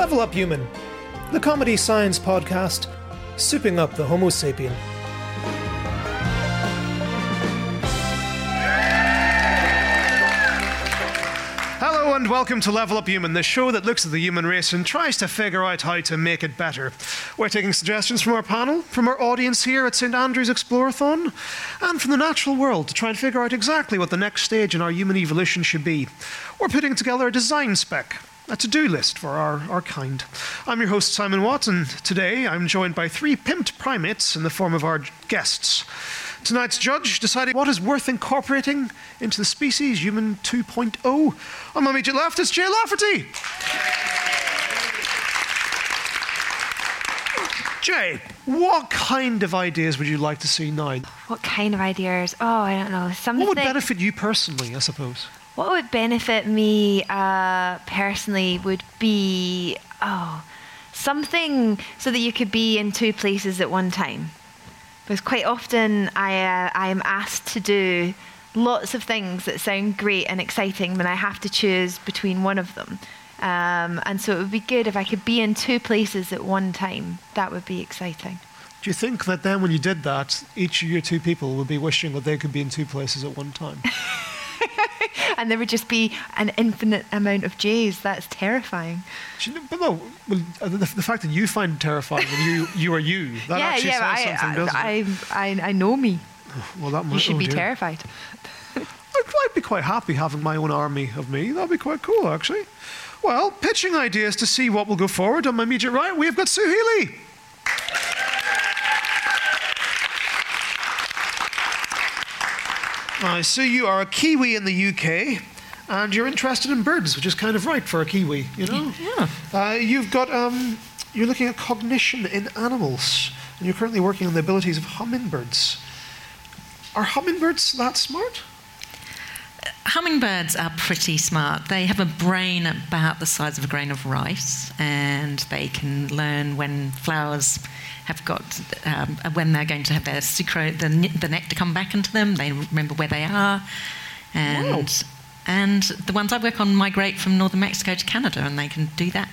Level Up Human, the comedy science podcast, souping up the Homo sapien. Hello and welcome to Level Up Human, the show that looks at the human race and tries to figure out how to make it better. We're taking suggestions from our panel, from our audience here at St Andrews Explorathon, and from the natural world to try and figure out exactly what the next stage in our human evolution should be. We're putting together a design spec, a to do list for our, our kind. I'm your host, Simon Watt, and today I'm joined by three pimped primates in the form of our guests. Tonight's judge decided what is worth incorporating into the species human 2.0. On my immediate left is Jay Lafferty. Jay, what kind of ideas would you like to see now? What kind of ideas? Oh, I don't know. Something. What would benefit you personally, I suppose? What would benefit me uh, personally would be oh something so that you could be in two places at one time. Because quite often I uh, I am asked to do lots of things that sound great and exciting, but I have to choose between one of them. Um, and so it would be good if I could be in two places at one time. That would be exciting. Do you think that then, when you did that, each of your two people would be wishing that they could be in two places at one time? and there would just be an infinite amount of Jay's. That's terrifying. You know- but no, well, uh, the, the fact that you find terrifying when you you are you, that yeah, actually yeah. says something, I, doesn't? I, I, I, I know me. Well, that might, You should oh be dear. terrified. I'd, I'd be quite happy having my own army of me. That'd be quite cool, actually. Well, pitching ideas to see what will go forward. On my immediate right, we've got Sue Healy. Now, Sue, you are a Kiwi in the UK, and you're interested in birds, which is kind of right for a Kiwi, you know? Yeah. Uh, you've got, um, you're looking at cognition in animals, and you're currently working on the abilities of hummingbirds. Are hummingbirds that smart? Hummingbirds are pretty smart. They have a brain about the size of a grain of rice, and they can learn when flowers have got um, when they're going to have their sucrose, the, the nectar come back into them. They remember where they are, and Wow. and the ones I work on migrate from northern Mexico to Canada, and they can do that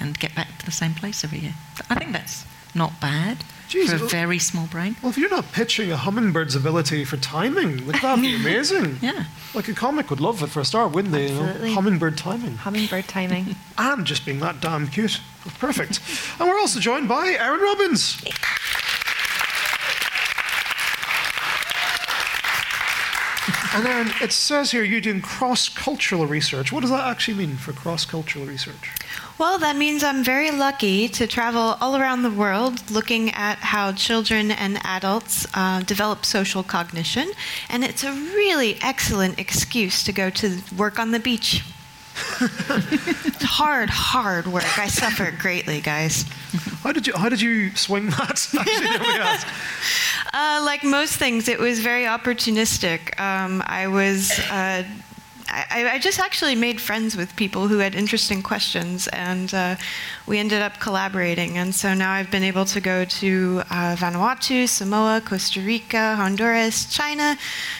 and get back to the same place every year. I think that's not bad Jeez, for a very small brain. Well, if you're not pitching a hummingbird's ability for timing, like that'd be amazing. Yeah. Like a comic would love it for a start, wouldn't they? you know? Absolutely. Hummingbird timing. Hummingbird timing. And just being that damn cute. Perfect. and we're also joined by Erin Robbins. And Erin, it says here you're doing cross cultural research. What does that actually mean for cross cultural research? Well, that means I'm very lucky to travel all around the world looking at how children and adults uh, develop social cognition. And it's a really excellent excuse to go to work on the beach. it's hard, hard work. I suffer greatly, guys. How did you how did you swing that? Actually, let me ask. Uh, like most things, it was very opportunistic. Um, I was uh, I, I, just actually made friends with people who had interesting questions, and uh, we ended up collaborating. And so now I've been able to go to uh, Vanuatu, Samoa, Costa Rica, Honduras, China,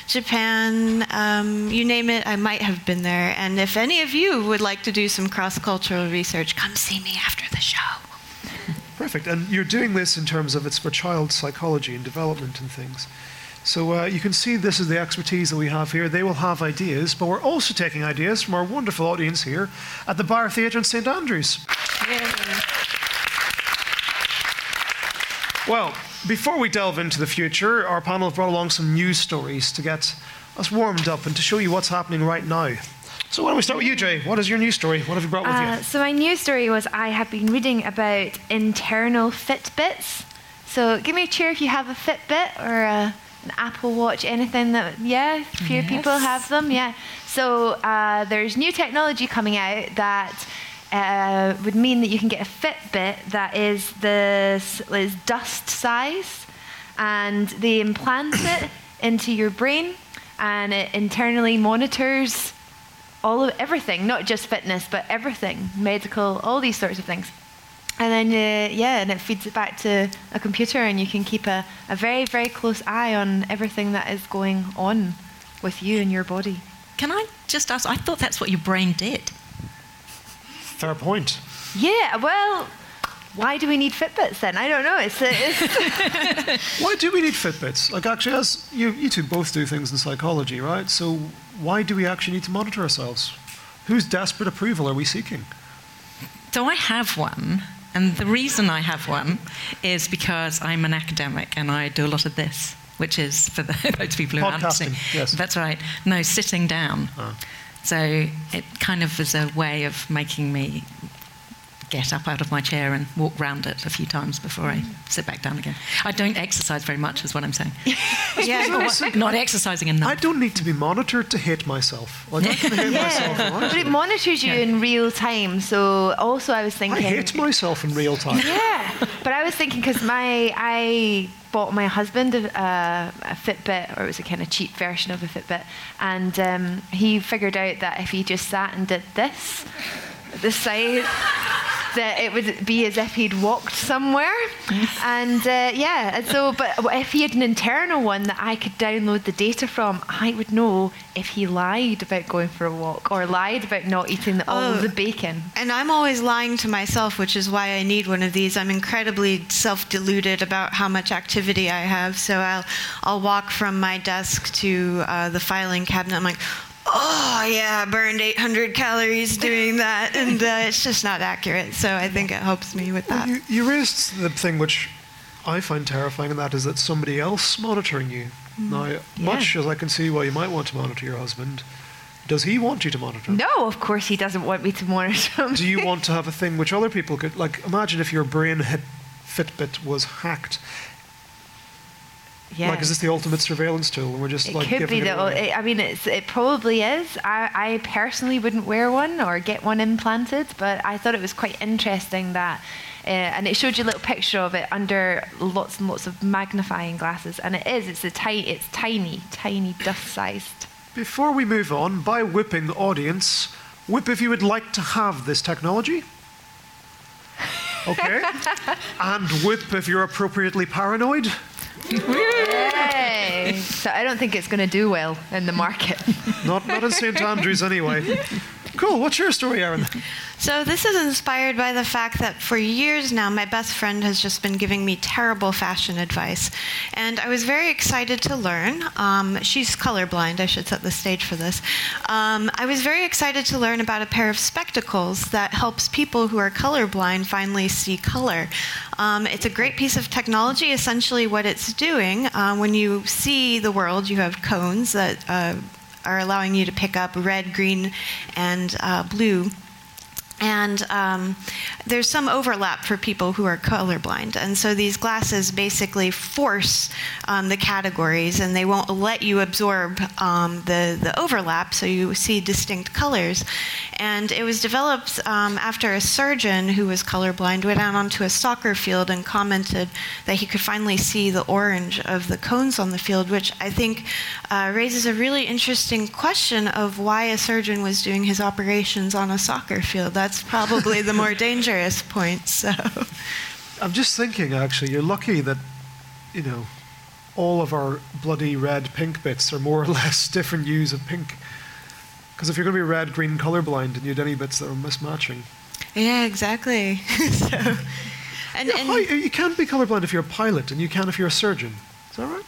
Japan, um, you name it, I might have been there. And if any of you would like to do some cross cultural research, come see me after the show. Perfect. And you're doing this in terms of it's for child psychology and development and things. So uh, you can see this is the expertise that we have here. They will have ideas, but we're also taking ideas from our wonderful audience here at the Byre Theatre in St Andrews. Well, before we delve into the future, our panel have brought along some news stories to get us warmed up and to show you what's happening right now. So why don't we start with you, Jay? What is your news story? What have you brought with uh, you? So my news story was I have been reading about internal Fitbits. So give me a cheer if you have a Fitbit or a an Apple Watch, anything that, yeah, few yes. people have them, yeah. So uh, there's new technology coming out that uh, would mean that you can get a Fitbit that is this is dust size, and they implant it into your brain, and it internally monitors all of everything, not just fitness, but everything, medical, all these sorts of things. And then, uh, yeah, and it feeds it back to a computer, and you can keep a, a very, very close eye on everything that is going on with you and your body. Can I just ask? I thought that's what your brain did. Fair point. Yeah, well, why do we need Fitbits then? I don't know. It's, it's why do we need Fitbits? Like, actually, as you, you two both do things in psychology, right? So, why do we actually need to monitor ourselves? Whose desperate approval are we seeking? So, I have one and the reason I have one is because I'm an academic and I do a lot of this, which is for the, those people who aren't sitting. Yes. That's right. No, sitting down. Oh. So it kind of is a way of making me get up out of my chair and walk round it a few times before I sit back down again. I don't exercise very much, is what I'm saying. yeah, not exercising enough. I don't need to be monitored to hate myself. Like, I can hate yeah. myself. But it monitors you yeah. in real time. So also, I was thinking. I hate myself in real time. Yeah, but I was thinking because my I bought my husband a, a, Fitbit, or it was a kind of cheap version of a Fitbit, and um, he figured out that if he just sat and did this, this side that it would be as if he'd walked somewhere. and uh, yeah, and so, but if he had an internal one that I could download the data from, I would know if he lied about going for a walk or lied about not eating all oh, of the bacon. And I'm always lying to myself, which is why I need one of these. I'm incredibly self deluded about how much activity I have. So I'll, I'll walk from my desk to uh, the filing cabinet. I'm like, oh yeah, I burned 800 calories doing that, and uh, it's just not accurate. So I think it helps me with that. Well, you, you, raised the thing which I find terrifying, and that is that somebody else monitoring you. Mm. Now, yeah. much as I can see why you might want to monitor your husband, does he want you to monitor? him? No, of course he doesn't want me to monitor him. Do you want to have a thing which other people could like? Imagine if your brain hit Fitbit was hacked yeah. Like, is this the ultimate surveillance tool? And we're just it like could be the. I mean, it's, it probably is. I, I personally wouldn't wear one or get one implanted, but I thought it was quite interesting that. Uh, and it showed you a little picture of it under lots and lots of magnifying glasses, and it is. It's a tiny. It's tiny, tiny dust-sized. Before we move on, by whipping the audience, whip if you would like to have this technology. Okay. and whip if you're appropriately paranoid. Yay! So I don't think it's going to do well in the market. not, not in St Andrews anyway. Cool. What's your story, Erin? So, this is inspired by the fact that for years now, my best friend has just been giving me terrible fashion advice. And I was very excited to learn. Um, she's colorblind. I should set the stage for this. Um, I was very excited to learn about a pair of spectacles that helps people who are colorblind finally see color. Um, it's a great piece of technology. Essentially, what it's doing, uh, when you see the world, you have cones that uh, are allowing you to pick up red, green, and uh, blue. And um, there's some overlap for people who are colorblind. And so these glasses basically force um, the categories and they won't let you absorb um, the, the overlap so you see distinct colors. And it was developed um, after a surgeon who was colorblind went out onto a soccer field and commented that he could finally see the orange of the cones on the field, which I think uh, raises a really interesting question of why a surgeon was doing his operations on a soccer field. That's that's probably the more dangerous point. So, I'm just thinking. Actually, you're lucky that you know all of our bloody red pink bits are more or less different hues of pink. Because if you're going to be red green colorblind and you had any bits that are mismatching. Yeah, exactly. so, and, yeah, and you can't be colorblind if you're a pilot, and you can if you're a surgeon. Is that right?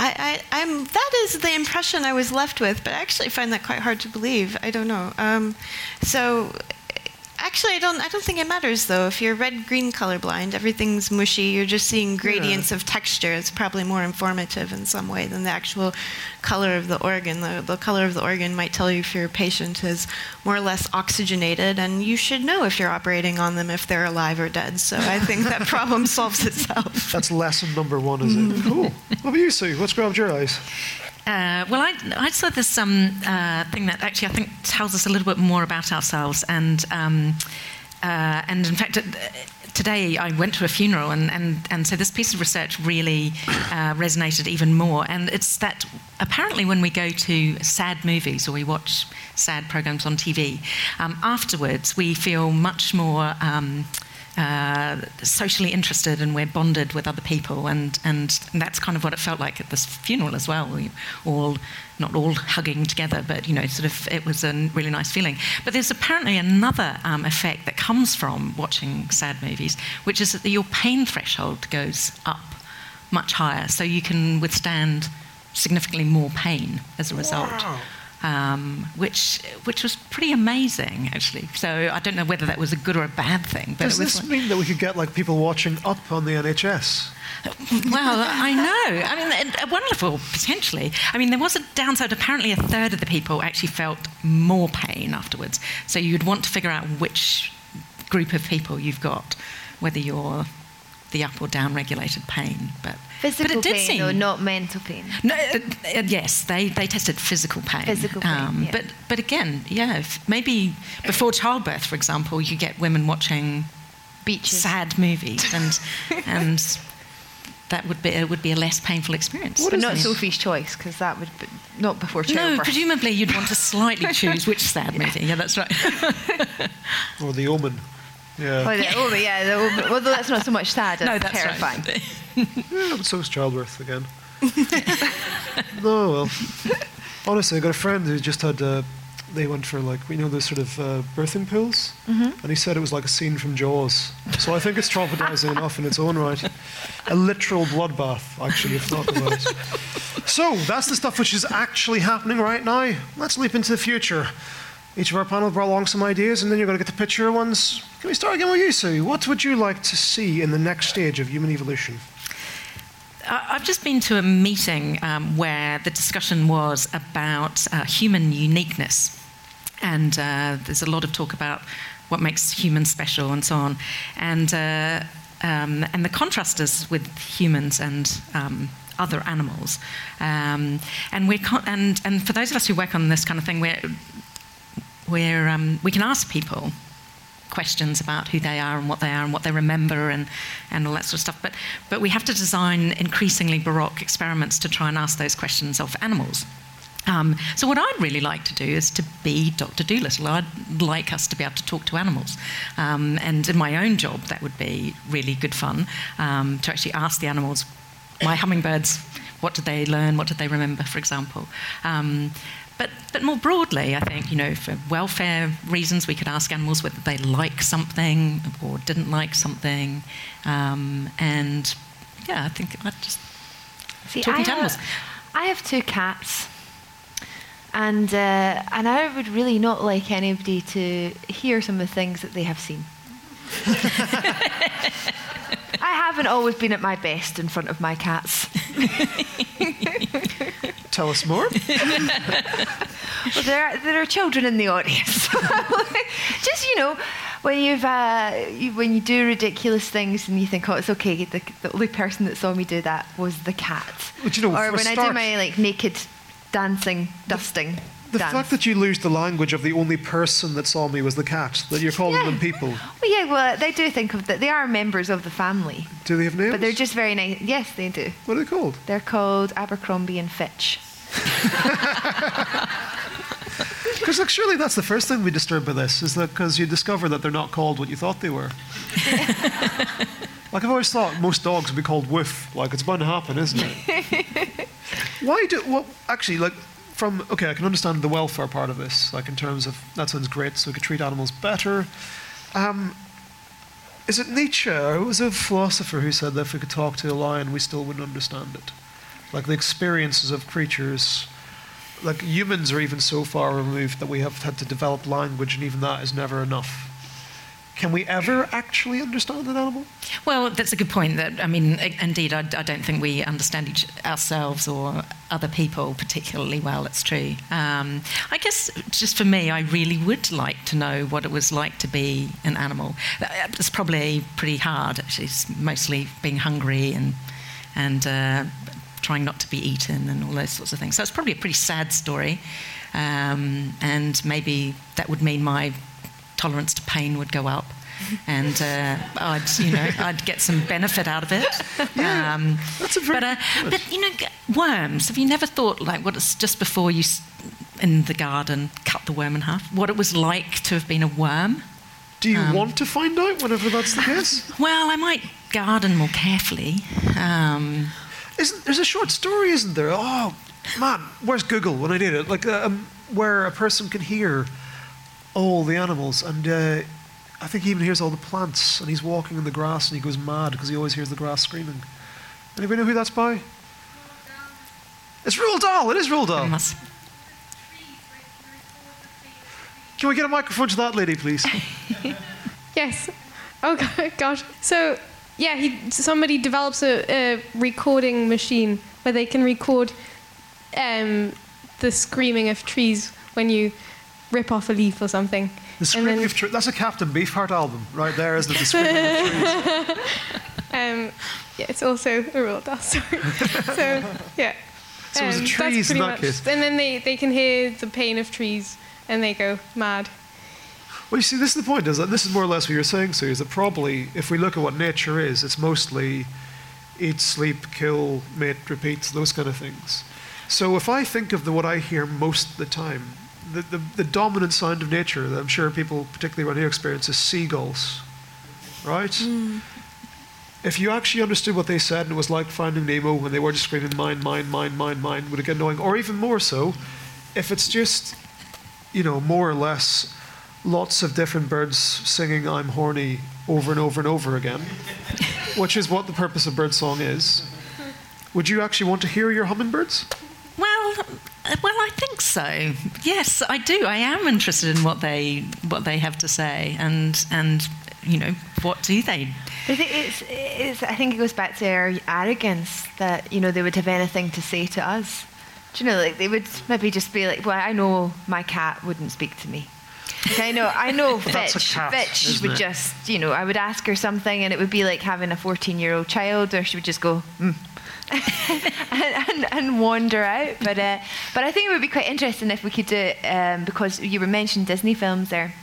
I, I, am that is the impression I was left with, but I actually find that quite hard to believe. I don't know. Um, so Actually, I don't. I don't think it matters though. If you're red-green colorblind, everything's mushy. You're just seeing gradients yeah. of texture. It's probably more informative in some way than the actual color of the organ. The, the color of the organ might tell you if your patient is more or less oxygenated, and you should know if you're operating on them if they're alive or dead. So I think that problem solves itself. That's lesson number one, is it? Mm-hmm. cool. What about you, Sue? What's grabbed your eyes? Uh, well, I, I saw this um, uh, thing that actually I think tells us a little bit more about ourselves, and um, uh, and in fact. Uh, today, I went to a funeral, and, and, and so this piece of research really uh, resonated even more. And it's that apparently, when we go to sad movies or we watch sad programs on TV, um, afterwards we feel much more um, uh, socially interested and we're bonded with other people. And, and, that's kind of what it felt like at this funeral as well. We all, not all hugging together, but, you know, sort of, it was a really nice feeling. But there's apparently another um, effect that comes from watching sad movies, which is that your pain threshold goes up much higher. So you can withstand significantly more pain as a result. Wow um, which which was pretty amazing actually. So I don't know whether that was a good or a bad thing. But Does this like, mean that we could get like people watching up on the NHS? well, I know. I mean, a wonderful potentially. I mean, there was a downside. Apparently, a third of the people actually felt more pain afterwards. So you'd want to figure out which group of people you've got, whether you're the up or down regulated pain. But physical but it did pain seem, or not mental pain. No, uh, uh, yes, they, they tested physical pain. Physical pain. Um, yeah. But but again, yeah, maybe before childbirth, for example, you get women watching beaches, sad movies, and and that would be it would be a less painful experience. What but not Sophie's choice because that would be not before childbirth. No, presumably you'd want to slightly choose which sad yeah. movie. Yeah, that's right. or The Omen. Yeah. Well, yeah. Oh, yeah the, well, that's not so much sad. no, that's terrifying. Right. yeah, but so is childbirth again. no, well, honestly, I got a friend who just had. Uh, they went for like you know those sort of uh, birthing pills, mm-hmm. and he said it was like a scene from Jaws. So I think it's traumatizing enough in its own right. A literal bloodbath, actually, if not otherwise. So that's the stuff which is actually happening right now. Let's leap into the future. Each of our panel brought along some ideas, and then you're going to get the picture ones. Can we start again with you, Sue? What would you like to see in the next stage of human evolution? I've just been to a meeting um, where the discussion was about uh, human uniqueness. And uh, there's a lot of talk about what makes humans special and so on. And, uh, um, and the contrast is with humans and um, other animals. Um, and, con- and, and for those of us who work on this kind of thing, we're where um, we can ask people questions about who they are and what they are and what they remember and, and all that sort of stuff. But, but we have to design increasingly baroque experiments to try and ask those questions of animals. Um, so, what I'd really like to do is to be Dr. Doolittle. I'd like us to be able to talk to animals. Um, and in my own job, that would be really good fun um, to actually ask the animals, my hummingbirds, what did they learn? What did they remember, for example? But, but more broadly, I think, you know, for welfare reasons, we could ask animals whether they like something or didn't like something. Um, and yeah, I think I'd just See, talking I to animals. Have, I have two cats. And, uh, and I would really not like anybody to hear some of the things that they have seen. I haven't always been at my best in front of my cats. Tell us more. well, there, are, there are children in the audience. Just, you know, when you've uh, you, when you do ridiculous things and you think, oh, it's okay. The, the only person that saw me do that was the cat. But you know, or when I start- do my like naked dancing, dusting. The dance. fact that you lose the language of the only person that saw me was the cat, that you're calling Yeah. them people. Well, yeah, well, they do think of that. They are members of the family, Do they have names? but they're just very nice. Yes, they do. What are they called? They're called Abercrombie and Fitch. Because like, surely that's the first thing we disturb by this, is that because you discover that they're not called what you thought they were. like I've always thought most dogs would be called Woof. Like it's bound to happen, isn't it? Why do well? Actually, like from okay, I can understand the welfare part of this. Like in terms of that sounds great, so we could treat animals better. Um, is it Nietzsche or was it a philosopher who said that if we could talk to a lion, we still wouldn't understand it? Like the experiences of creatures like humans are even so far removed that we have had to develop language, and even that is never enough. Can we ever actually understand an animal? Well, that's a good point. That I mean, indeed, I, I don't think we understand each ourselves or other people particularly well. It's true. Um, I guess just for me, I really would like to know what it was like to be an animal. It's probably pretty hard. Actually, it's mostly being hungry and and uh, trying not to be eaten and all those sorts of things. So it's probably a pretty sad story, um, and maybe that would mean my tolerance to pain would go up. And uh, I'd, you know, I'd get some benefit out of it. Um, That's a very but, uh, but you know, worms. Have you never thought like what it's just before you in the garden cut the worm in half? What it was like to have been a worm? Do you Um, want to find out whenever that's the case? Well, I might garden more carefully. Um, Isn't there's a short story, isn't there? Oh man, where's Google when I did it? Like um, where a person can hear all the animals, and uh, I think he even hears all the plants, and he's walking in the grass, and he goes mad because he always hears the grass screaming. Anybody know who that's by? It's Roald Dahl. It is Roald Dahl. Can we get a microphone to that lady, please? Yes. Oh go- gosh. So yeah, he somebody develops a, a recording machine where they can record um, the screaming of trees when you rip off a leaf or something. The screaming then- of trees. That's a Captain Beefheart album right there, isn't it? The screaming of trees. Um, yeah, it's also a Roald Dahl story. so yeah. So it was Um, trees in that much- case. And then they, they can hear the pain of trees and they go mad. Well, you see, this is the point. Is that this is more or less what you're saying? So is that probably, if we look at what nature is, it's mostly eat, sleep, kill, mate, repeat, those kind of things. So if I think of the what I hear most of the time, the, the, the dominant sound of nature that I'm sure people, particularly around here, experience is seagulls, right? Hmm. If you actually understood what they said and it was like Finding Nemo when they were just screaming mine, mine, mine, mine, mine, would it get annoying? Or even more so, if it's just, you know, more or less lots of different birds singing I'm horny over and over and over again, which is what the purpose of birdsong is. Would you actually want to hear your hummingbirds? Well, well, I think so. Yes, I do. I am interested in what they what they have to say, and and you know what do they? I think it's, it's. I think it goes back to our arrogance that you know they would have anything to say to us. Do you know, like they would maybe just be like, "Well, I know my cat wouldn't speak to me." I know, I know. A cat, would it? just, you know, I would ask her something, and it would be like having a fourteen-year-old child, or she would just go, mm. and, and, and wander out. But uh, but I think it would be quite interesting if we could do it um, because you were mentioning Disney films there,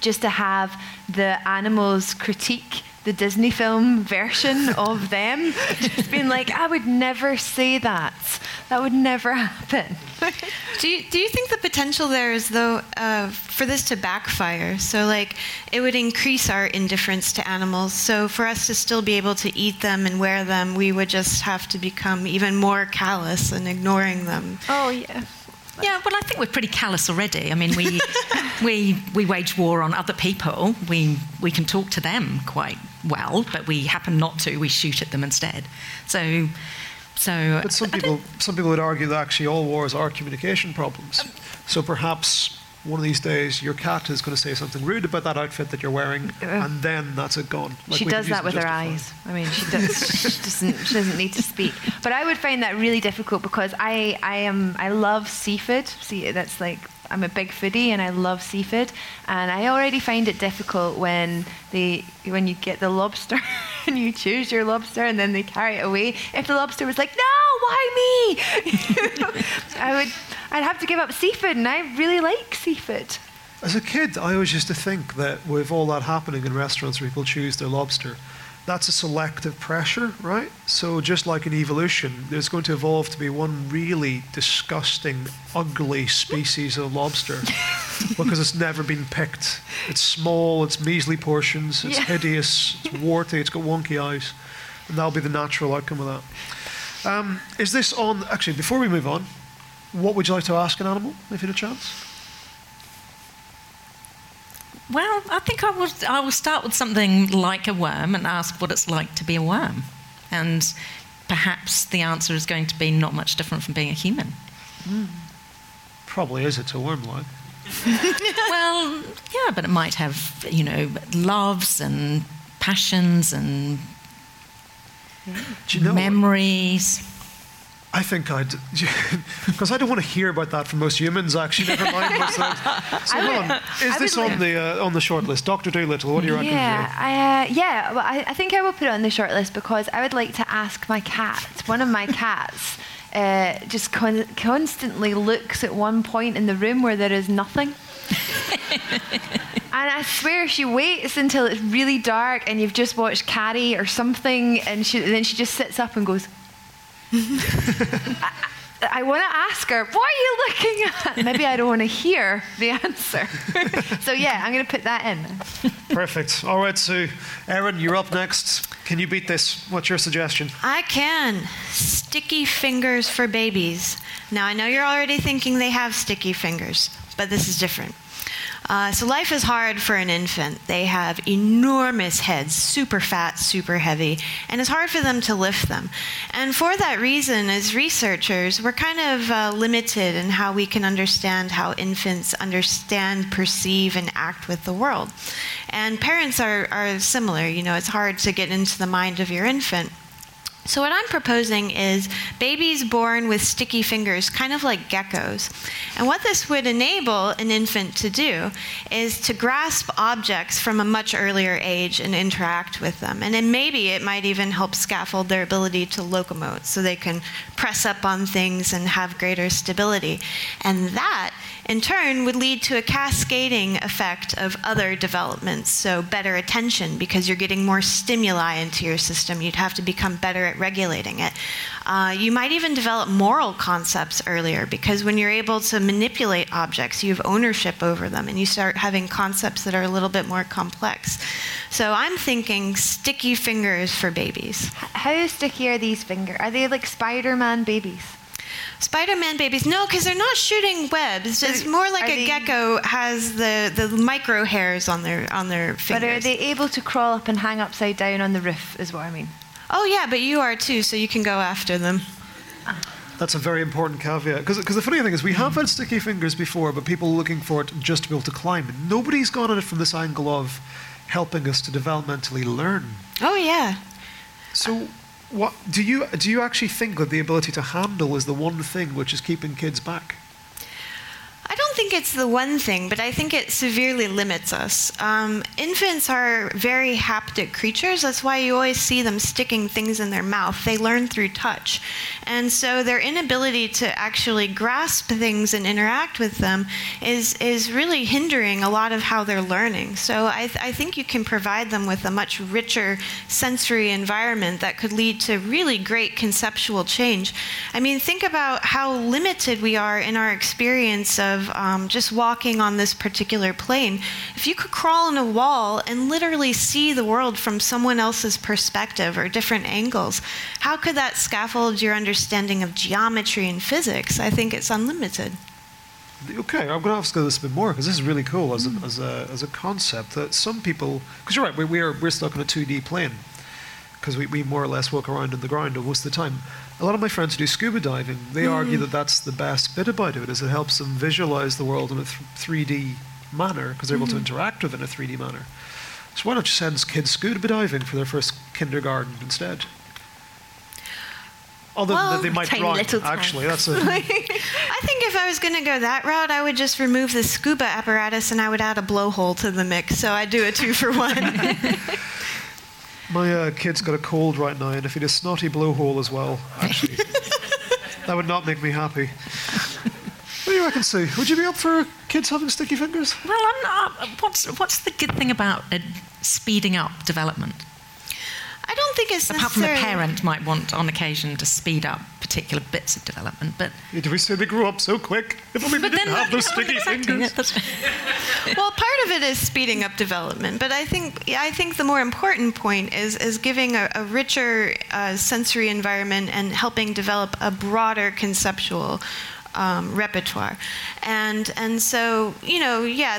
just to have the animals critique the Disney film version of them, just being like, I would never say that. That would never happen. Do you, do you think the potential there is though uh, for this to backfire? So like it would increase our indifference to animals. So for us to still be able to eat them and wear them, we would just have to become even more callous and ignoring them. Oh yeah. Yeah, well, I think we're pretty callous already. I mean, we we we wage war on other people. We we can talk to them quite well, but we happen not to. We shoot at them instead. So. So, But some people, some people would argue that actually all wars are communication problems. Um, so perhaps one of these days your cat is going to say something rude about that outfit that you're wearing, uh, and then that's it gone. Like, she does that with her eyes. I mean, she, does, she doesn't. She doesn't need to speak. But I would find that really difficult because I, I am, I love seafood. See, that's like I'm a big foodie and I love seafood, and I already find it difficult when they, when you get the lobster and you choose your lobster and then they carry it away. If the lobster was like, no, why me? I would, I'd have to give up seafood, and I really like seafood. As a kid, I always used to think that with all that happening in restaurants people choose their lobster, that's a selective pressure, right? So just like in evolution, there's going to evolve to be one really disgusting, ugly species of lobster because it's never been picked. It's small, it's measly portions, it's Yeah. hideous, it's warty, it's got wonky eyes, and that'll be the natural outcome of that. Um, is this on? Actually, before we move on, what would you like to ask an animal if you had a chance? Well, I think I will, I will start with something like a worm and ask what it's like to be a worm. And perhaps the answer is going to be not much different from being a human. Probably is. It's a worm like. well, yeah, but it might have, you know, loves and passions and Do you know? memories. I think I'd, because I don't want to hear about that from most humans. Actually, never mind. So I would- on, is I this on the uh, on the short list? Doctor Doolittle, what do you reckon? Yeah, I, uh, yeah. Well, I, I think I will put it on the short list because I would like to ask my cat. One of my cats uh, just con- constantly looks at one point in the room where there is nothing. And I swear she waits until it's really dark and you've just watched Carrie or something, and she, then she just sits up and goes. I, I want to ask her, what are you looking at? Maybe I don't want to hear the answer. so yeah, I'm going to put that in. Perfect. All right, Sue. Erin, you're up next. Can you beat this? What's your suggestion? I can. Sticky fingers for babies. Now, I know you're already thinking they have sticky fingers, but this is different. Uh, so, life is hard for an infant. They have enormous heads, super fat, super heavy, and it's hard for them to lift them. And for that reason, as researchers, we're kind of uh, limited in how we can understand how infants understand, perceive, and act with the world. And parents are, are similar. You know, it's hard to get into the mind of your infant. So, what I'm proposing is babies born with sticky fingers, kind of like geckos. And what this would enable an infant to do is to grasp objects from a much earlier age and interact with them. And then maybe it might even help scaffold their ability to locomote so they can press up on things and have greater stability. And that, in turn, would lead to a cascading effect of other developments. So, better attention because you're getting more stimuli into your system. You'd have to become better at regulating it. Uh, you might even develop moral concepts earlier because when you're able to manipulate objects, you have ownership over them and you start having concepts that are a little bit more complex. So, I'm thinking sticky fingers for babies. How sticky are these fingers? Are they like Spider Man babies? Spider Man babies, no, because they're not shooting webs. It's more like are a they- gecko has the, the micro hairs on their on their fingers. But are they able to crawl up and hang upside down on the roof, is what I mean? Oh yeah, but you are too, so you can go after them. That's a very important caveat. Because the funny thing is, we have had sticky fingers before, but people looking for it just to be able to climb. Nobody's gone at it from this angle of helping us to developmentally learn. Oh yeah. So, what do you do? You actually think that the ability to handle is the one thing which is keeping kids back? I don't think it's the one thing, but I think it severely limits us. Um, infants are very haptic creatures. That's why you always see them sticking things in their mouth. They learn through touch. And so their inability to actually grasp things and interact with them is, is really hindering a lot of how they're learning. So I, th- I think you can provide them with a much richer sensory environment that could lead to really great conceptual change. I mean, think about how limited we are in our experience of um, just walking on this particular plane. If you could crawl on a wall and literally see the world from someone else's perspective or different angles, how could that scaffold your understanding of geometry and physics? I think it's unlimited. Okay, I'm going to ask this a bit more because this is really cool as a, as a, as a concept. That some people, because you're right, we, we're we're stuck on a 2D plane because we, we more or less walk around on the ground most of the time. A lot of my friends who do scuba diving, they Mm. argue that that's the best bit about it, is it helps them visualize the world in a th- 3D manner because they're able to Mm. interact with it in a 3D manner. So why don't you send kids scuba diving for their first kindergarten instead? Other than Well, that they might drown, actually. That's a, I think if I was going to go that route, I would just remove the scuba apparatus and I would add a blowhole to the mix. So I'd do a two for one. my uh, kid's got a cold right now, and if he had a snotty blowhole as well, actually, that would not make me happy. What do you reckon, Sue? Would you be up for kids having sticky fingers? Well, I'm not. What's what's the good thing about uh, speeding up development? I don't think it's Apart from the parent might want on occasion to speed up particular bits of development, but Yeah, Did we say they grew up so quick? If only they but didn't have those sticky fingers. well, part of it is speeding up development, but I think I think the more important point is is giving a, a richer uh, sensory environment and helping develop a broader conceptual um, repertoire, and and so you know, yeah,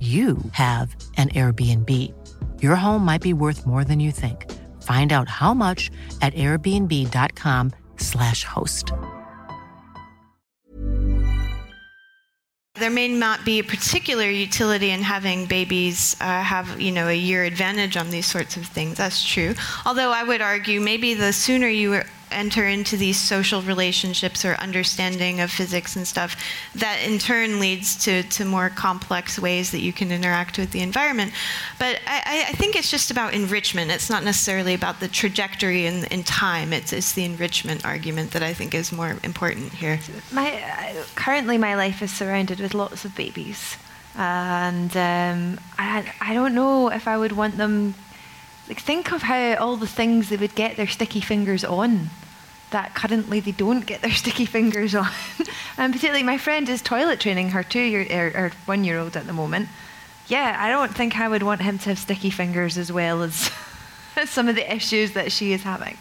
you have an Airbnb. Your home might be worth more than you think. Find out how much at airbnb.com/slash host. there may not be a particular utility in having babies uh, have you know a year advantage on these sorts of things. That's true. Although I would argue maybe the sooner you enter into these social relationships or understanding of physics and stuff, that in turn leads to, to more complex ways that you can interact with the environment. But I, I think it's just about enrichment. It's not necessarily about the trajectory in, in time. It's, it's the enrichment argument that I think is more important here. My uh, currently my life is surrounded with lots of babies, and um, I I don't know if I would want them. Like think of how all the things they would get their sticky fingers on, that currently they don't get their sticky fingers on. and particularly my friend is toilet training her two year or, or one year old at the moment. Yeah, I don't think I would want him to have sticky fingers as well as some of the issues that she is having.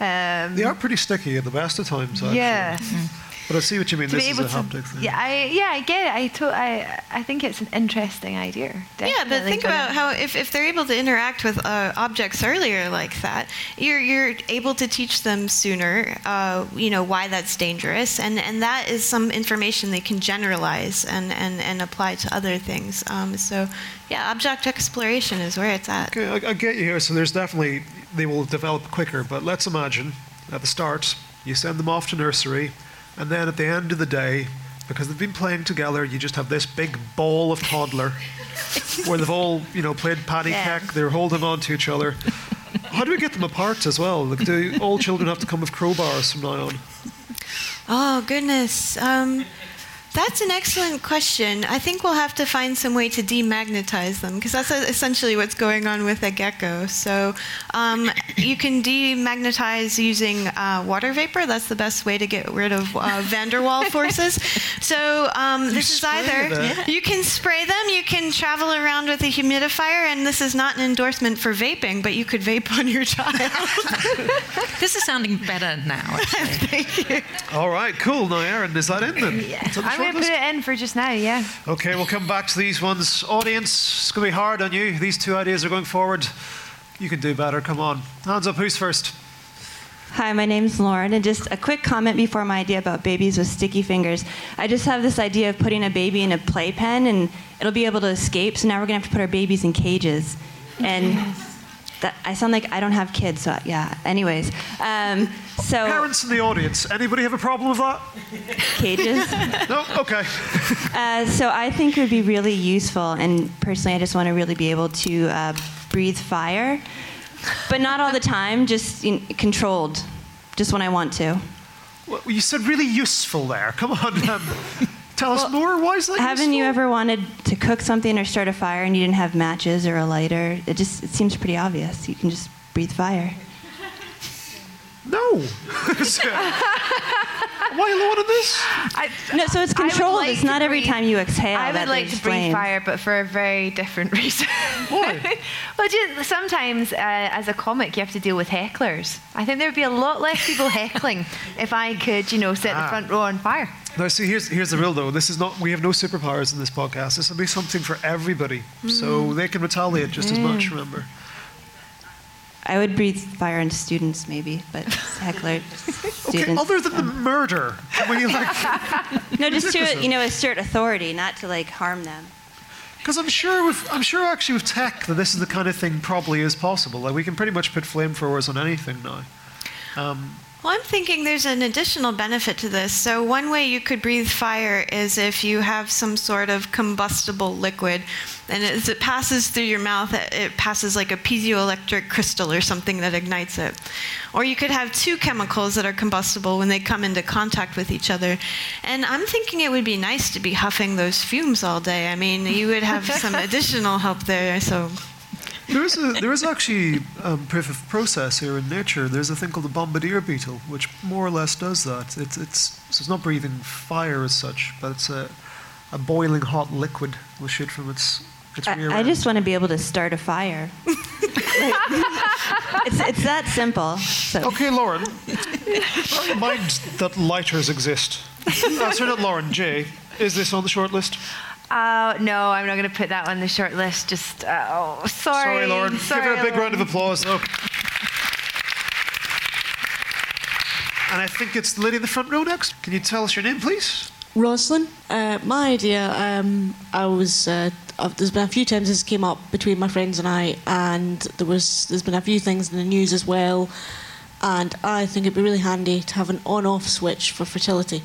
Um, They are um, pretty sticky at the best of times, actually. yeah. Mm-hmm. But I see what you mean. to This be is able a to, haptic thing. yeah, I yeah, I get it. I to, I I think it's an interesting idea. Yeah, but think gonna- about how if, if they're able to interact with uh, objects earlier like that, you're you're able to teach them sooner. Uh, you know why that's dangerous, and and that is some information they can generalize and and and apply to other things. Um, so, yeah, object exploration is where it's at. Okay, I, I get you here. So there's definitely they will develop quicker. But let's imagine at the start you send them off to nursery, and then at the end of the day, because they've been playing together, you just have this big ball of toddler where they've all you know played patty Yeah. cake. They're holding on to each other. How do we get them apart as well? Like, do all children have to come with crowbars from now on? Oh goodness. Um, That's an excellent question. I think we'll have to find some way to demagnetize them because that's essentially what's going on with a gecko. So um, you can demagnetize using uh, water vapor. That's the best way to get rid of uh, van der Waals forces. So um, this is either them? you can spray them, you can travel around with a humidifier, and this is not an endorsement for vaping, but you could vape on your child. this is sounding better now. Thank you. All right, cool. Now, Erin, is that in then? It's on the I'm going to put it in for just now, yeah. Okay, we'll come back to these ones. Audience, it's going to be hard on you. These two ideas are going forward. You can do better. Come on. Hands up. Who's first? Hi, my name's Lauren, and just a quick comment before my idea about babies with sticky fingers. I just have this idea of putting a baby in a playpen, and it'll be able to escape. So now we're gonna have to put our babies in cages, and that I sound like I don't have kids. So yeah. Anyways, um, so Parents in the audience. Anybody have a problem with that? cages. No. Okay. Uh, so I think it would be really useful, and personally, I just want to really be able to uh, breathe fire, but not all the time, just you know, controlled, just when I want to. Well, you said really useful there. Come on. Um, tell us more. Why is that Haven't you ever wanted to cook something or start a fire and you didn't have matches or a lighter? It just it seems pretty obvious. You can just breathe fire. No. Why are you on this? I, No, so it's controlled. like it's not every breathe- time you exhale. I would that like to breathe flames. fire, but for a very different reason. Why? well, just, sometimes uh, as a comic, you have to deal with hecklers. I think there would be a lot less people heckling if I could, you know, set Ah. the front row on fire. No, see, here's here's the real though. This is not. We have no superpowers in this podcast. This will be something for everybody, so Mm. they can retaliate just as much. Mm. Remember. I would breathe fire into students, maybe, but heckler Okay. Other than the murder, when you like. no, just to you know assert authority, not to like harm them. Because I'm sure with I'm sure actually with tech that this is the kind of thing probably is possible. Like we can pretty much put flamethrowers on anything now. Um, Well, I'm thinking there's an additional benefit to this. So, one way you could breathe fire is if you have some sort of combustible liquid, and as it passes through your mouth, it- it passes like a piezoelectric crystal or something that ignites it. Or you could have two chemicals that are combustible when they come into contact with each other. And I'm thinking it would be nice to be huffing those fumes all day. I mean, you would have some additional help there. So, there is a, there is actually um, proof of process here in nature. There's a thing called the bombardier beetle, which more or less does that. It's it's so it's not breathing fire as such, but it's a a boiling hot liquid will shoot from its its rear I, I end. just want to be able to start a fire. it's, it's that simple. So. Okay, Lauren. Mind that lighters exist. Uh, sorry, not Lauren. Jay, is this on the short list? Uh, no, I'm not going to put that on the short list. Just, uh, oh, sorry. Lauren. Sorry, Give her a big Lauren. round of applause. though. And I think it's the lady in the front row next. Can you tell us your name, please? Roslyn, uh, my idea, um, I was, uh, uh, there's been a few times this came up between my friends and I, and there was, there's been a few things in the news as well, and I think it'd be really handy to have an on-off switch for fertility.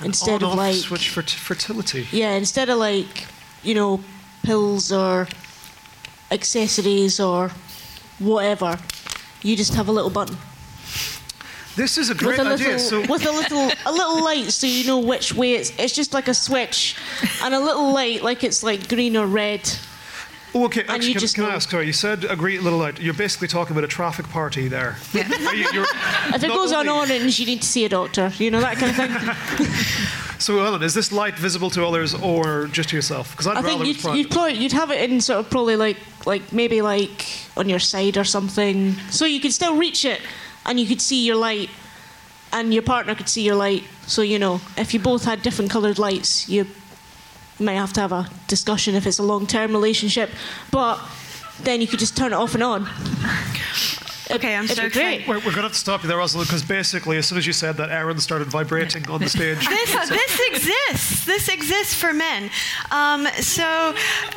Instead of like, switch for t- fertility. yeah, instead of like, you know, pills or accessories or whatever, you just have a little button. This is a great with a idea. little, So with a little a little light so you know which way it's it's just like a switch and a little light like it's like green or red Oh, okay. Actually, you can, just can I ask? Sorry, you said a great little light. You're basically talking about a traffic party there. Yeah. if it goes on orange you need to see a doctor you know that kind of thing So, Ellen, is this light visible to others or just to yourself? Because I'd I rather think you'd, you'd probably you'd have it in sort of probably like like maybe like on your side or something so you could still reach it and you could see your light and your partner could see your light so you know if you both had different coloured lights you might have to have a discussion if it's a long-term relationship but then you could just turn it off and on okay, I'm It'd so great. We're, we're going to have to stop you there, Rosalind, because basically, as soon as you said that, Erin started vibrating on the stage. this, So- this exists. This exists for men. Um, so,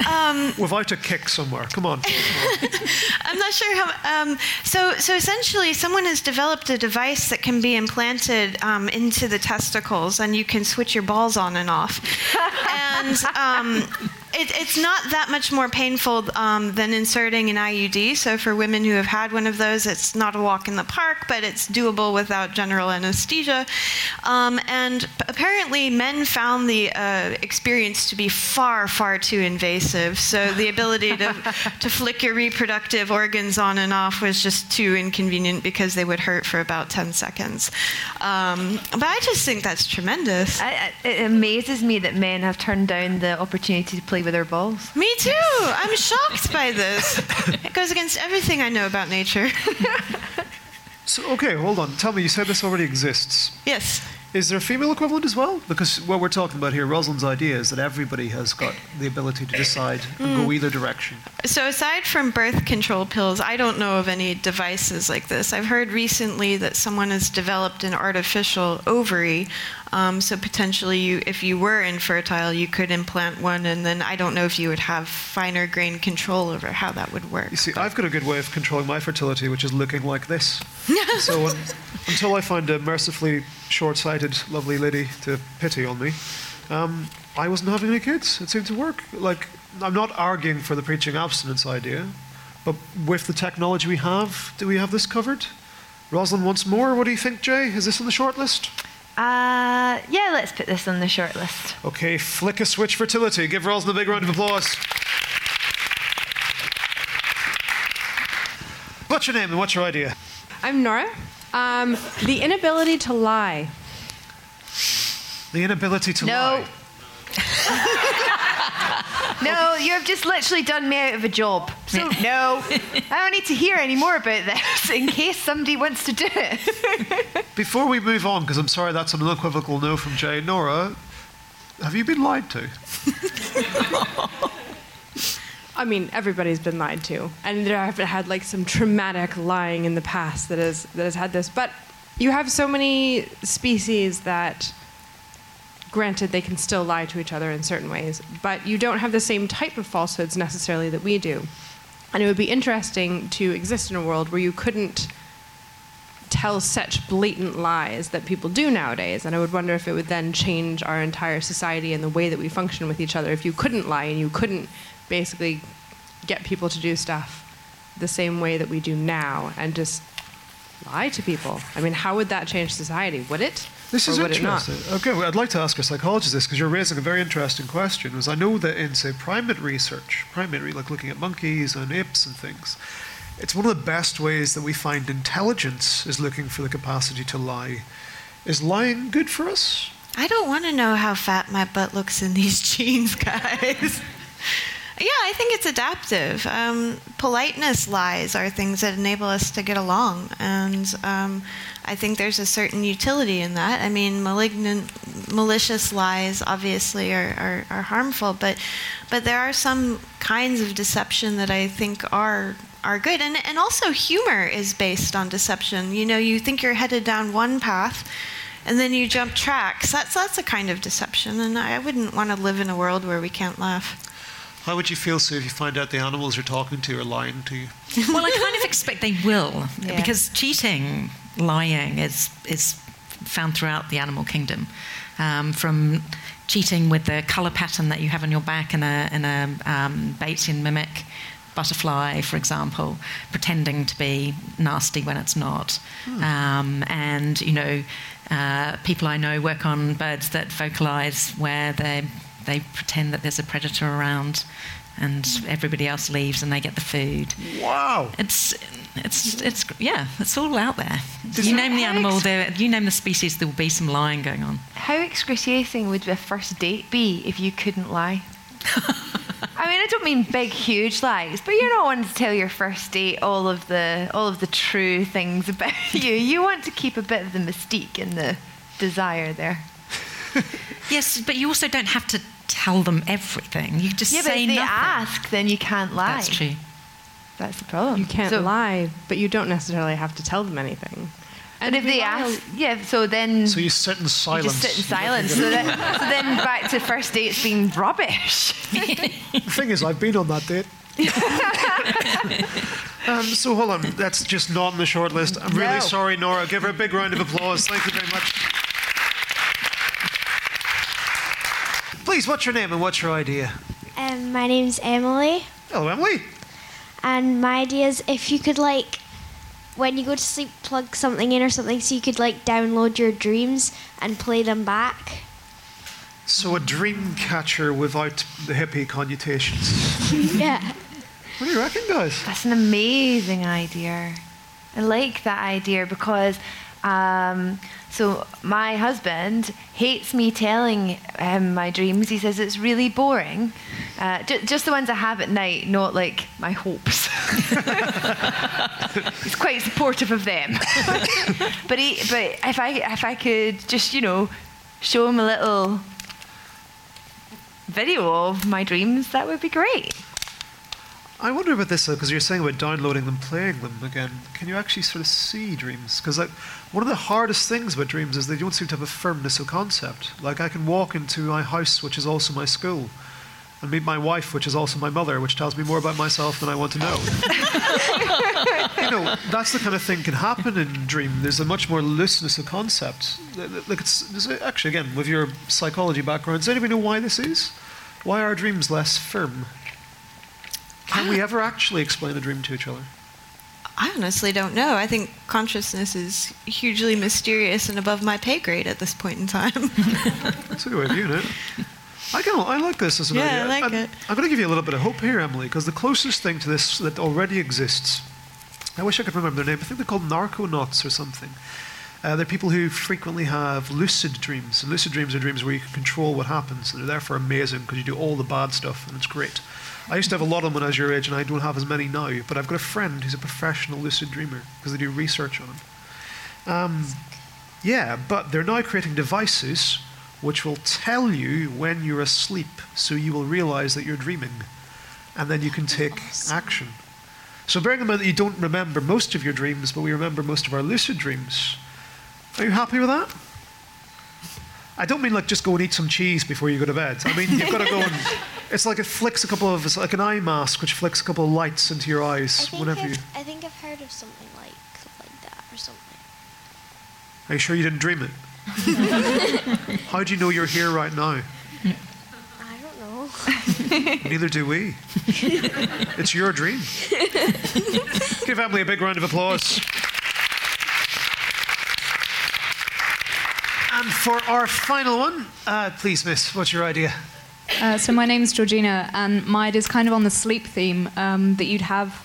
um, Without a kick somewhere. Come on. I'm not sure how. Um, so, so essentially, someone has developed a device that can be implanted um, into the testicles, and you can switch your balls on and off. and um, it, it's not that much more painful um, than inserting an IUD. So for women who have had one of those, it's not a walk in the park, but it's doable without general anesthesia. Um, and apparently, men found the uh, experience to be far, far too invasive. So the ability to, to flick your reproductive organs on and off was just too inconvenient because they would hurt for about 10 seconds. Um, but I just think that's tremendous. I, I, it amazes me that men have turned down the opportunity to play with their balls. Me too. I'm shocked by this. It goes against everything I know about nature. So, okay, hold on. Tell me, you said this already exists. yes. Is there a female equivalent as well? Because what we're talking about here, Rosalind's idea is that everybody has got the ability to decide and go Mm. either direction. So, aside from birth control pills, I don't know of any devices like this. I've heard recently that someone has developed an artificial ovary. Um, so, potentially, you, if you were infertile, you could implant one, and then I don't know if you would have finer grained control over how that would work. You see, I've got a good way of controlling my fertility, which is looking like this. so un- until I find a mercifully short-sighted, lovely lady to pity on me, um, I wasn't having any kids. It seemed to work. Like, I'm not arguing for the preaching abstinence idea, but with the technology we have, do we have this covered? Rosalind wants more. What do you think, Jay? Is this on the short list? Uh, yeah, let's put this on the short list. Okay, flick a switch fertility. Give Rosalind a big round of applause. What's your name and what's your idea? I'm Nora. Um, the inability to lie. The inability to No. lie. No, you have just literally done me out of a job. So no, I don't need to hear any more about this in case somebody wants to do it. Before we move on, because I'm sorry that's an unequivocal no from Jay, Nora, have you been lied to? I mean, everybody's been lied to, and I've had like some traumatic lying in the past that has that has had this. But you have so many species that, granted, they can still lie to each other in certain ways, but you don't have the same type of falsehoods necessarily that we do. And it would be interesting to exist in a world where you couldn't tell such blatant lies that people do nowadays. And I would wonder if it would then change our entire society and the way that we function with each other if you couldn't lie and you couldn't basically get people to do stuff the same way that we do now and just lie to people. I mean, how would that change society? Would it? This is would it not? interesting. Okay, well, I'd like to ask a psychologist this because you're raising a very interesting question. Because I know that in, say, primate research, primate, like looking at monkeys and apes and things, it's one of the best ways that we find intelligence is looking for the capacity to lie. Is lying good for us? I don't want to know how fat my butt looks in these jeans, guys. yeah, I think it's adaptive. Um, politeness lies are things that enable us to get along, and um, I think there's a certain utility in that. I mean, malignant, malicious lies obviously are, are, are harmful, but but there are some kinds of deception that I think are are good, and and also humor is based on deception. You know, you think you're headed down one path and then you jump tracks. That's that's a kind of deception, and I wouldn't want to live in a world where we can't laugh. How would you feel, Sue, if you find out the animals you're talking to are lying to you? well, I kind of expect they will Yeah. because cheating, lying is is found throughout the animal kingdom, um, from cheating with the color pattern that you have on your back in a in a um, Batesian mimic butterfly, for example, pretending to be nasty when it's not, um, and you know, uh, people I know work on birds that vocalize where they they pretend that there's a predator around. And everybody else leaves, and they get the food. Wow! It's it's it's yeah, it's all out there. Does you name the animal, there. You name the species, there will be some lying going on. How excruciating would a first date be if you couldn't lie? I mean, I don't mean big, huge lies, but you're not wanting to tell your first date all of the all of the true things about you. You want to keep a bit of the mystique and the desire there. Yes, but you also don't have to tell them everything. You just yeah, but say if they ask, then you can't lie. That's true. That's the problem. You can't So- lie, but you don't necessarily have to tell them anything. And if they ask, yeah, so then So you sit in silence. you just sit in silence. so, then, so then back to first dates being rubbish. The thing is, I've been on that date. um, so hold on, that's just not on the short list. I'm really No. sorry, Nora. Give her a big round of applause. Thank you very much. Please, what's your name and what's your idea? Um, my name's Emily. Hello, Emily. And my idea is if you could like, when you go to sleep, plug something in or something, so you could like download your dreams and play them back. So a dream catcher without the hippie connotations. yeah. What do you reckon, guys? That's an amazing idea. I like that idea because um, so my husband hates me telling him my dreams. He says it's really boring. Uh, ju- just the ones I have at night, not like my hopes. He's quite supportive of them. but he, but if I if I could just you know show him a little video of my dreams, that would be great. I wonder about this though, because you're saying about downloading them, playing them again. Can you actually sort of see dreams? Because like one of the hardest things about dreams is they don't seem to have a firmness of concept. Like I can walk into my house, which is also my school, and meet my wife, which is also my mother, which tells me more about myself than I want to know. you know, that's the kind of thing can happen in dream. There's a much more looseness of concept. Like it's, actually again with your psychology background. Does anybody know why this is? Why are dreams less firm? Can we ah. ever actually explain a dream to each other? I honestly don't know. I think consciousness is hugely mysterious and above my pay grade at this point in time. That's a good way of viewing it. I can, I like this as an Yeah, idea. I like I'm, it. I'm going to give you a little bit of hope here, Emily, because the closest thing to this that already exists, I wish I could remember their name. I think they're called narconauts or something. Uh, they're people who frequently have lucid dreams. And lucid dreams are dreams where you can control what happens. They're therefore amazing because you do all the bad stuff, and it's great. I used to have a lot of them when I was your age, and I don't have as many now. But I've got a friend who's a professional lucid dreamer because they do research on them. Um, yeah, but they're now creating devices which will tell you when you're asleep, so you will realize that you're dreaming, and then you can take action. So, bearing in mind that you don't remember most of your dreams, but we remember most of our lucid dreams, are you happy with that? I don't mean like just go and eat some cheese before you go to bed. I mean you've got to go and it's like it flicks a couple of it's like an eye mask which flicks a couple of lights into your eyes whenever you. I think I've heard of something like like that or something. Are you sure you didn't dream it? How do you know you're here right now? I don't know. Neither do we. It's your dream. Give Emily a big round of applause. And for our final one, uh, please, Miss, what's your idea? Uh, so my name's Georgina, and my idea is kind of on the sleep theme um, that you'd have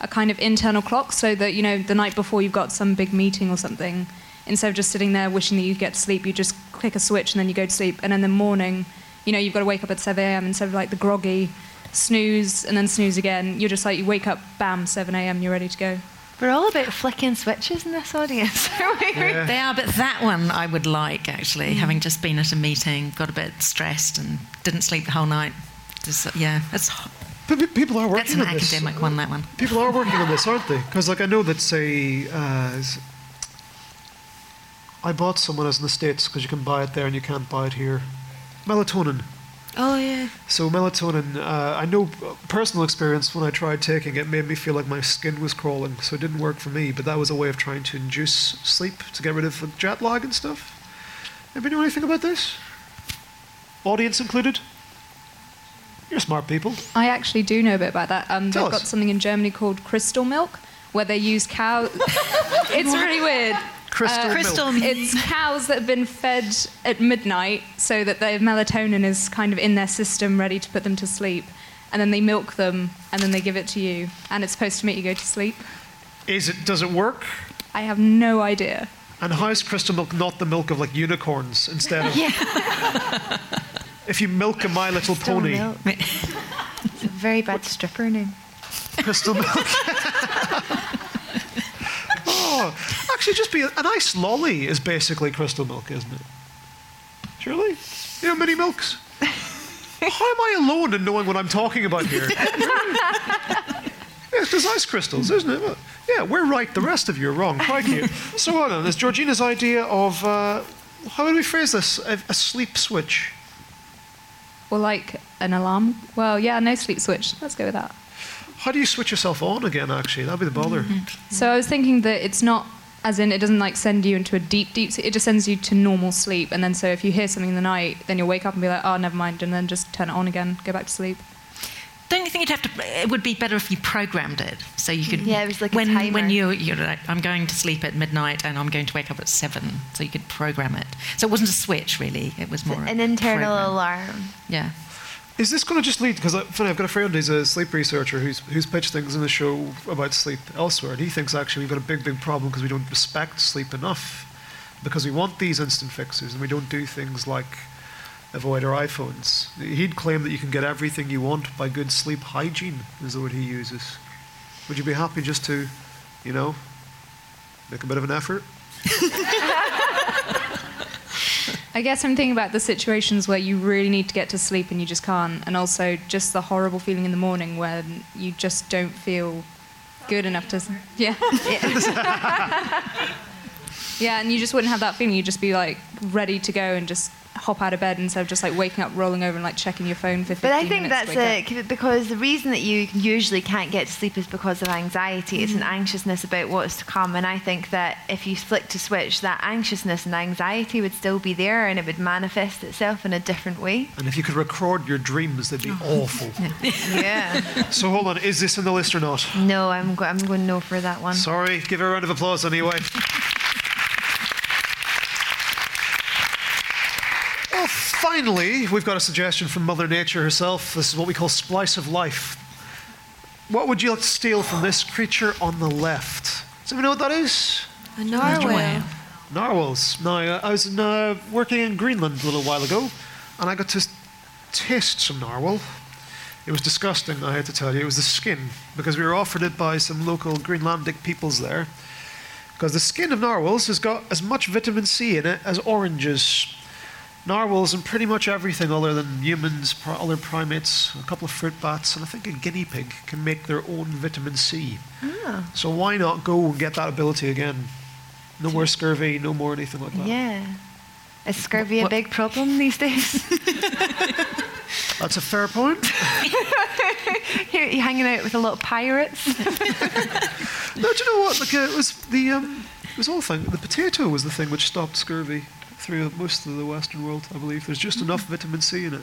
a kind of internal clock, so that you know the night before you've got some big meeting or something, instead of just sitting there wishing that you could get to sleep, you just click a switch and then you go to sleep, and in the morning, you know you've got to wake up at 7 a.m. instead of like the groggy snooze and then snooze again. You're just like you wake up, bam, 7 a.m. You're ready to go. We're all about flicking switches in this audience. They are, but that one I would like actually, Mm. having just been at a meeting, got a bit stressed and didn't sleep the whole night. Just, yeah, that's people are working That's an on this. academic one. That one. People are working on this, aren't they? Because like I know that say, uh, is- I bought someone as in the states because you can buy it there and you can't buy it here. Melatonin. Oh yeah. So melatonin, uh, I know uh, personal experience when I tried taking it made me feel like my skin was crawling, so it didn't work for me. But that was a way of trying to induce sleep to get rid of the jet lag and stuff. Anybody know anything about this? Audience included. You're smart people. I actually do know a bit about that. Um, Tell they've us. got something in Germany called crystal milk, where they use cow. it's really weird. Uh, Crystal Crystal milk. It's cows that have been fed at midnight, so that their melatonin is kind of in their system, ready to put them to sleep, and then they milk them, and then they give it to you, and it's supposed to make you go to sleep. Is it? Does it work? I have no idea. And how is crystal milk not the milk of like unicorns instead of? If you milk a My Little Crystal Pony, milk. It's a very bad stripper name. crystal milk. oh, actually, just be a, a nice lolly is basically crystal milk, isn't it? Surely, you know, mini milks. How am I alone in knowing what I'm talking about here? Yes, there's ice crystals, isn't it? Well, Yeah, we're right. The rest of you are wrong. Crikey. so, hold on. There's Georgina's idea of uh, how would we phrase this? A, a sleep switch. Or like an alarm. Well, yeah, no sleep switch. Let's go with that. How do you switch yourself on again? Actually, that'd be the bother. Mm-hmm. So I was thinking that it's not As in, it doesn't like send you into a deep, deep sleep. It just sends you to normal sleep. And then, so if you hear something in the night, then you'll wake up and be like, oh, never mind. And then just turn it on again, go back to sleep. Don't you think you'd have to? It would be better if you programmed it so you could. Yeah, it was like a when timer. when you you're like, I'm going to sleep at midnight and I'm going to wake up at seven, so you could program it. So it wasn't a switch really. It was more An a internal program. alarm. Yeah. Is this going to just lead? Because funny, I've got a friend who's a sleep researcher who's who's pitched things in the show about sleep elsewhere, and he thinks actually we've got a big, big problem because we don't respect sleep enough, because we want these instant fixes and we don't do things like avoid our iPhones. He'd claim that you can get everything you want by good sleep hygiene, is the word he uses. Would you be happy just to, you know, make a bit of an effort? I guess I'm thinking about the situations where you really need to get to sleep and you just can't, and also just the horrible feeling in the morning when you just don't feel good enough to. Yeah. yeah, and you just wouldn't have that feeling. You'd just be like ready to go and just hop out of bed instead of just like waking up, rolling over, and like checking your phone for 15 But I think minutes that's to it c- because the reason that you usually can't get to sleep is because of anxiety. It's an Mm-hmm. anxiousness about what is to come. And I think that if you flick to switch, that anxiousness and anxiety would still be there and it would manifest itself in a different way. And if you could record your dreams, they'd be awful. Yeah. So hold on, is this in the list or not? No, I'm, go- I'm going no for that one. Sorry, give her a round of applause anyway. Well, finally, we've got a suggestion from Mother Nature herself. This is what we call splice of life. What would you like to steal from this creature on the left? Does anyone know what that is? A narwhal. Narwhals. Now, uh, I was in, uh, working in Greenland a little while ago, and I got to taste some narwhal. It was disgusting, I had to tell you. It was the skin, because we were offered it by some local Greenlandic peoples there. Because the skin of narwhals has got as much vitamin C in it as oranges. Narwhals and pretty much everything other than humans, other primates, a couple of fruit bats, and I think a guinea pig can make their own vitamin C. Ah. So why not go and get that ability again? No more scurvy, no more anything like that. Yeah. Is scurvy a big problem these days? That's a fair point. Here, you hanging out with a lot of pirates. no, do you know what? Like, uh, it was the um, it was all thing. The potato was the thing which stopped scurvy through most of the Western world. I believe there's just enough vitamin C in it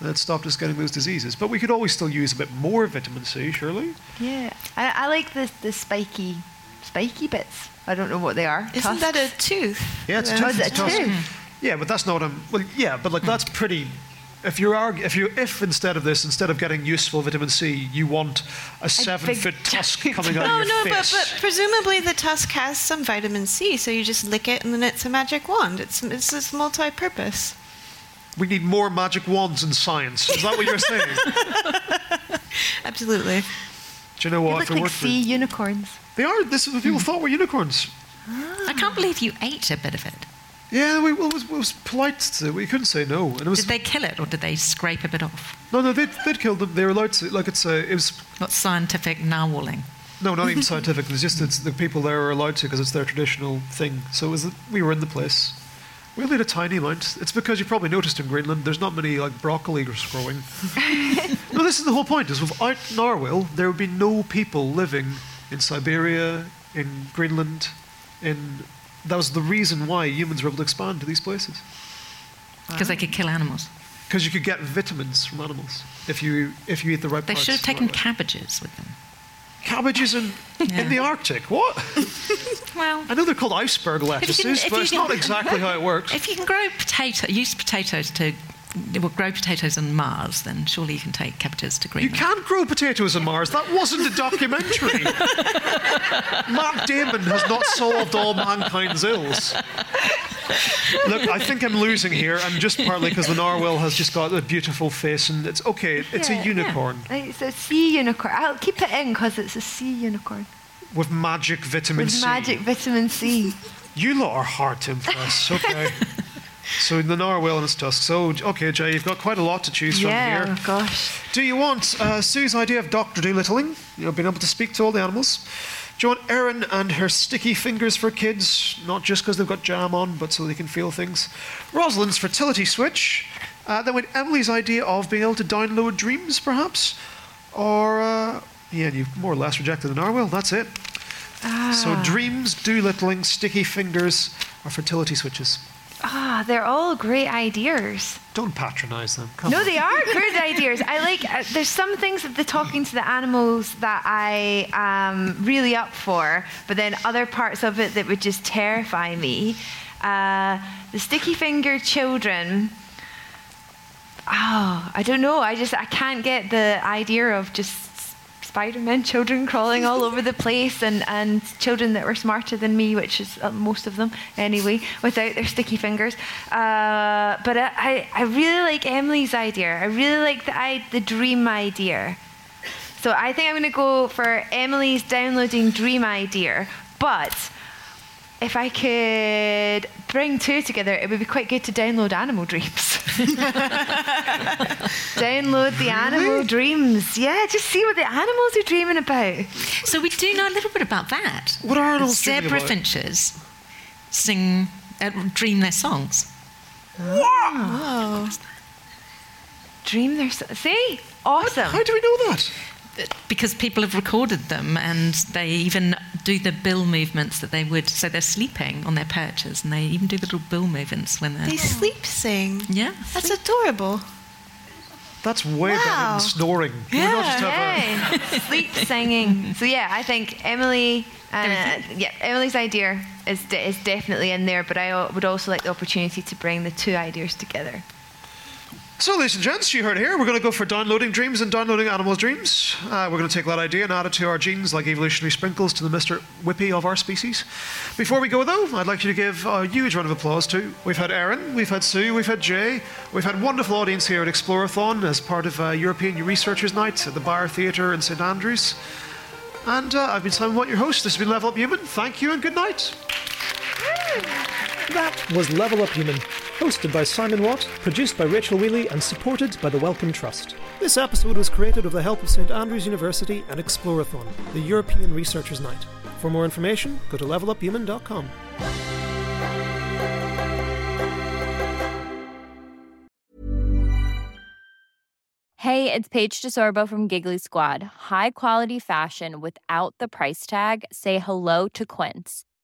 that stopped us getting those diseases. But we could always still use a bit more vitamin C, surely. Yeah, I, I like the the spiky, spiky bits. I don't know what they are. Isn't that a tooth? Yeah, it's a Oh, tooth. is it it's a tooth? Yeah, but that's not what I'm. Well, yeah, but like that's pretty. If you are, if you, if instead of this, instead of getting useful vitamin C, you want a seven-foot tusk coming out no, of no, your but, face. but presumably the tusk has some vitamin C, so you just lick it and then it's a magic wand. It's it's, it's multi-purpose. We need more magic wands in science. Is that what you're saying? Absolutely. Do you know what? They what? look If it like sea unicorns. They are. This is what people hmm. thought were unicorns. Ah. I can't believe you ate a bit of it. Yeah, we, well, it, was, it was polite. To, we couldn't say no. And it was, Did they kill it or did they scrape a bit off? no, no, they'd, they'd killed them. They were allowed to. Like it's a, it was. Not scientific narwhaling. No, not even scientific. It was just it's the people there are allowed to because it's their traditional thing. So it was. We were in the place. We only had a tiny amount. It's because you probably noticed in Greenland there's not many like broccoli growing. no, this is the whole point. Is without narwhal there would be no people living in Siberia, in Greenland, in. That was the reason why humans were able to expand to these places. Because they could kill animals. Because you could get vitamins from animals if you if you eat the right. They should have the right taken cabbages with them. cabbages in in the Arctic. What? Well, I know they're called iceberg lettuces, if but it's can- not exactly how it works. If you can grow potato, use potatoes to well, grow potatoes on Mars, then surely you can take cabbages to Greenland. You can't grow potatoes on Mars. That wasn't a documentary. Matt Damon has not solved all mankind's ills. Look, I think I'm losing here, and just partly because the narwhal has just got a beautiful face, and it's okay. It's Yeah. a unicorn uh, It's a sea unicorn. I'll keep it in because it's a sea unicorn with magic vitamin with C. magic vitamin C. You lot are hard to impress. Okay. so the narwhal and its tusk. So okay, Jay, you've got quite a lot to choose yeah, from here. oh gosh. Do you want uh, Sue's idea of Doctor Doolittling? You know, being able to speak to all the animals. Do you want Erin and her sticky fingers for kids, not just because they've got jam on, but so they can feel things? Rosalind's fertility switch. Uh, then with Emily's idea of being able to download dreams, perhaps, or uh, yeah, you've more or less rejected the narwhal. That's it. Ah. So dreams, doolittling, sticky fingers, or fertility switches. Ah, they're all great ideas. Don't patronise them. Come no, on. they are good ideas. I like. Uh, there's some things of the talking to the animals that I am really up for, but then other parts of it that would just terrify me. Uh, the sticky finger children. Oh, I don't know. I just I can't get the idea of just Spider-Man children crawling all over the place and, and children that were smarter than me, which is uh, most of them anyway, without their sticky fingers. Uh, but I, I, I really like Emily's idea. I really like the, I, the dream idea. So I think I'm going to go for Emily's downloading dream idea. But if I could bring two together, it would be quite good to download Animal Dreams. download the Animal Dreams. Yeah, just see what the animals are dreaming about. So we do know a little bit about that. What are animals dreaming Zebra about? finches sing, uh, dream their songs. Wow. Dream their. s- See? Awesome. How do we know that? Because people have recorded them and they even do the bill movements that they would. So they're sleeping on their perches and they even do the little bill movements when they're. They sleep sing. Yeah. That's adorable. That's way better than snoring. Can we just have a- Sleep singing. So yeah, I think Emily. Uh, yeah, Emily's idea is de- is definitely in there, but I would also like the opportunity to bring the two ideas together. So, ladies and gents, you heard here. We're going to go for downloading dreams and downloading animals' dreams. Uh, we're going to take that idea and add it to our genes like evolutionary sprinkles to the Mr. Whippy of our species. Before we go, though, I'd like you to give a huge round of applause to. We've had Erin, we've had Sue, we've had Jay, we've had a wonderful audience here at Explorathon as part of uh, European Researchers Night at the Byre Theatre in St Andrews. And uh, I've been Simon Watt, your host. This has been Level Up Human. Thank you and good night. That was Level Up Human, hosted by Simon Watt, produced by Rachel Wheely, and supported by the Wellcome Trust. This episode was created with the help of St Andrews University and Explorathon, the European Researchers' Night. For more information, go to leveluphuman.com. Hey, it's Paige DeSorbo from Giggly Squad. High quality fashion without the price tag. Say hello to Quince.